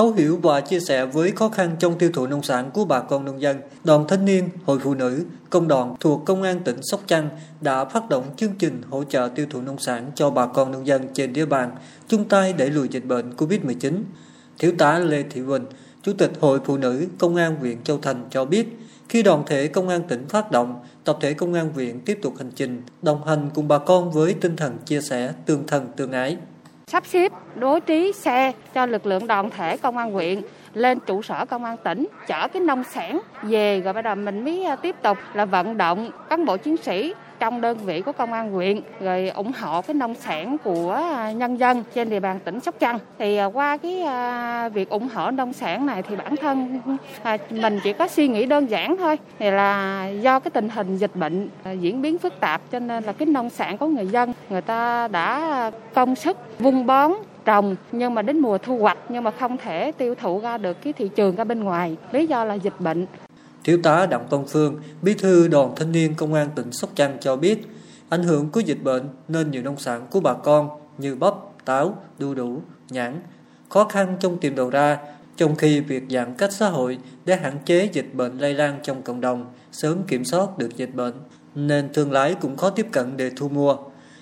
Thấu hiểu và chia sẻ với khó khăn trong tiêu thụ nông sản của bà con nông dân, đoàn thanh niên, hội phụ nữ, công đoàn thuộc Công an tỉnh Sóc Trăng đã phát động chương trình hỗ trợ tiêu thụ nông sản cho bà con nông dân trên địa bàn, chung tay đẩy lùi dịch bệnh COVID-19. Thiếu tá Lê Thị Vinh, Chủ tịch Hội Phụ nữ Công an huyện Châu Thành cho biết, khi đoàn thể công an tỉnh phát động, tập thể công an huyện tiếp tục hành trình, đồng hành cùng bà con với tinh thần chia sẻ, tương thân tương ái sắp xếp đối trí xe cho lực lượng đoàn thể công an huyện, lên trụ sở công an tỉnh, chở cái nông sản về. Rồi bắt đầu mình mới à, tiếp tục là vận động cán bộ chiến sĩ trong đơn vị của công an huyện, rồi ủng hộ cái nông sản của nhân dân trên địa bàn tỉnh Sóc Trăng. Thì à, qua cái à, việc ủng hộ nông sản này thì bản thân à, mình chỉ có suy nghĩ đơn giản thôi, thì là do cái tình hình dịch bệnh diễn biến phức tạp cho nên là cái nông sản của người dân, người ta đã công sức vun bón, trồng nhưng mà đến mùa thu hoạch nhưng mà không thể tiêu thụ ra được cái thị trường ra bên ngoài. Lý do là dịch bệnh. Thiếu tá Đặng Văn Phương, bí thư đoàn thanh niên công an tỉnh Sóc Trăng cho biết, ảnh hưởng của dịch bệnh nên nhiều nông sản của bà con như bắp, táo, đu đủ, nhãn khó khăn trong tìm đầu ra, trong khi việc giãn cách xã hội để hạn chế dịch bệnh lây lan trong cộng đồng sớm kiểm soát được dịch bệnh, nên thương lái cũng khó tiếp cận để thu mua.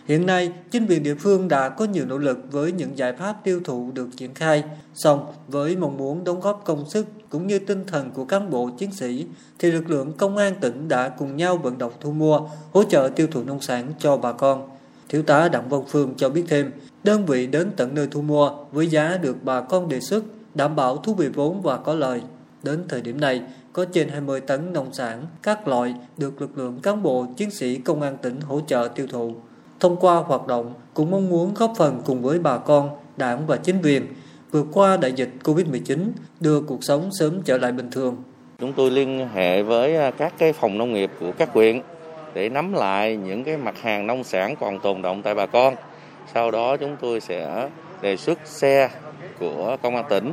Hiện nay, chính quyền địa phương đã có nhiều nỗ lực với những giải pháp tiêu thụ được triển khai, song với mong muốn đóng góp công sức cũng như tinh thần của cán bộ chiến sĩ, thì lực lượng công an tỉnh đã cùng nhau vận động thu mua, hỗ trợ tiêu thụ nông sản cho bà con. Thiếu tá Đặng Văn Phương cho biết thêm, đơn vị đến tận nơi thu mua với giá được bà con đề xuất, đảm bảo thu về vốn và có lời. Đến thời điểm này, có trên 20 tấn nông sản, các loại được lực lượng cán bộ chiến sĩ công an tỉnh hỗ trợ tiêu thụ. Thông qua hoạt động cũng mong muốn góp phần cùng với bà con, đảng và chính quyền vượt qua đại dịch Covid-19, đưa cuộc sống sớm trở lại bình thường. Chúng tôi liên hệ với à, các cái phòng nông nghiệp của các huyện để nắm lại những cái mặt hàng nông sản còn tồn động tại bà con. Sau đó chúng tôi sẽ đề xuất xe của công an tỉnh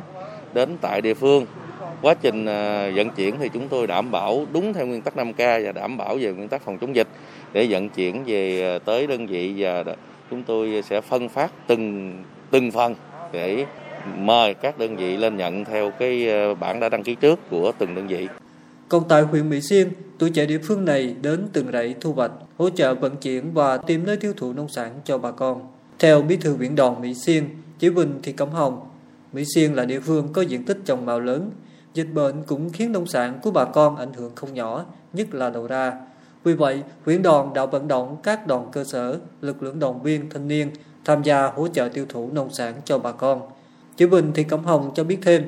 đến tại địa phương. Quá trình à, vận chuyển thì chúng tôi đảm bảo đúng theo nguyên tắc 5K và đảm bảo về nguyên tắc phòng chống dịch để vận chuyển về ờ, tới đơn vị và chúng tôi sẽ phân phát từng từng phần để mời các đơn vị lên nhận theo cái ờ, bản đã đăng ký trước của từng đơn vị. Còn tại huyện Mỹ Xuyên, tuổi trẻ địa phương này đến từng rẫy thu hoạch, hỗ trợ vận chuyển và tìm nơi tiêu thụ nông sản cho bà con. Theo bí thư huyện đoàn Mỹ Xuyên, Chỉ Bình Thị Cẩm Hồng, Mỹ Xuyên là địa phương có diện tích trồng màu lớn. Dịch bệnh cũng khiến nông sản của bà con ảnh hưởng không nhỏ, nhất là đầu ra. Vì vậy, huyện đoàn đã vận động các đoàn cơ sở, lực lượng đoàn viên, thanh niên tham gia hỗ trợ tiêu thụ nông sản cho bà con. Chủ Bình Thị Cẩm Hồng cho biết thêm,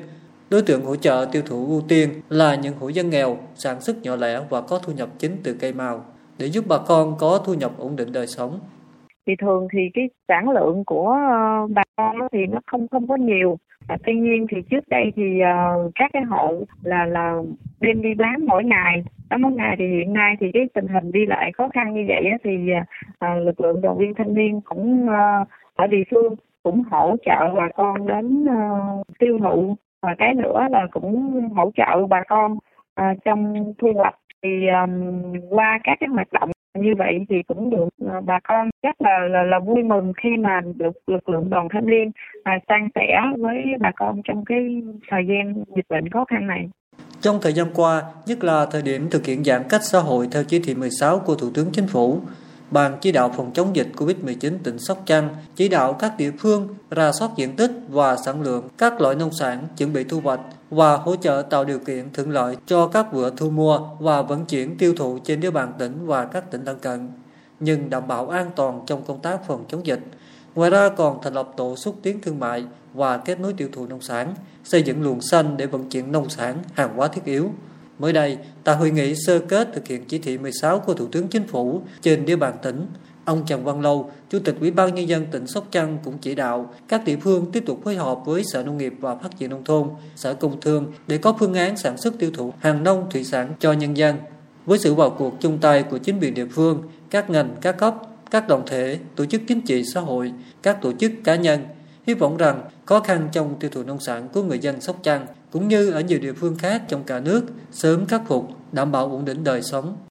đối tượng hỗ trợ tiêu thụ ưu tiên là những hộ dân nghèo, sản xuất nhỏ lẻ và có thu nhập chính từ cây màu, để giúp bà con có thu nhập ổn định đời sống. Thì thường thì cái sản lượng của ờ, bà con thì nó không không có nhiều. À, tuy nhiên thì trước đây thì uh, các cái hộ là là đem đi bán mỗi ngày. Đó mỗi ngày thì hiện nay thì cái tình hình đi lại khó khăn như vậy thì uh, lực lượng đoàn viên thanh niên cũng uh, ở địa phương cũng hỗ trợ bà con đến uh, tiêu thụ. Và cái nữa là cũng hỗ trợ bà con uh, trong thu hoạch. Thì um, qua các cái hoạt động như vậy thì cũng được à, bà con rất là, là là vui mừng khi mà được lực lượng đoàn thanh niên à, san sẻ với bà con trong cái thời gian dịch bệnh khó khăn này. Trong thời gian qua, nhất là thời điểm thực hiện giãn cách xã hội theo chỉ thị 16 của Thủ tướng Chính phủ, Ban chỉ đạo phòng chống dịch COVID-19 tỉnh Sóc Trăng chỉ đạo các địa phương ra soát diện tích và sản lượng các loại nông sản chuẩn bị thu hoạch và hỗ trợ tạo điều kiện thuận lợi cho các vựa thu mua và vận chuyển tiêu thụ trên địa bàn tỉnh và các tỉnh lân cận, nhưng đảm bảo an toàn trong công tác phòng chống dịch. Ngoài ra còn thành lập tổ xúc tiến thương mại và kết nối tiêu thụ nông sản, xây dựng luồng xanh để vận chuyển nông sản, hàng hóa thiết yếu. Mới đây, tại hội nghị sơ kết thực hiện chỉ thị 16 của Thủ tướng Chính phủ trên địa bàn tỉnh, ông Trần Văn Lâu, Chủ tịch Ủy ban Nhân dân tỉnh Sóc Trăng cũng chỉ đạo các địa phương tiếp tục phối hợp với Sở Nông nghiệp và Phát triển Nông thôn, Sở Công Thương để có phương án sản xuất tiêu thụ hàng nông thủy sản cho nhân dân. Với sự vào cuộc chung tay của chính quyền địa phương, các ngành, các cấp, các đoàn thể, tổ chức chính trị xã hội, các tổ chức cá nhân, hy vọng rằng khó khăn trong tiêu thụ nông sản của người dân Sóc Trăng cũng như ở nhiều địa phương khác trong cả nước sớm khắc phục, đảm bảo ổn định đời sống.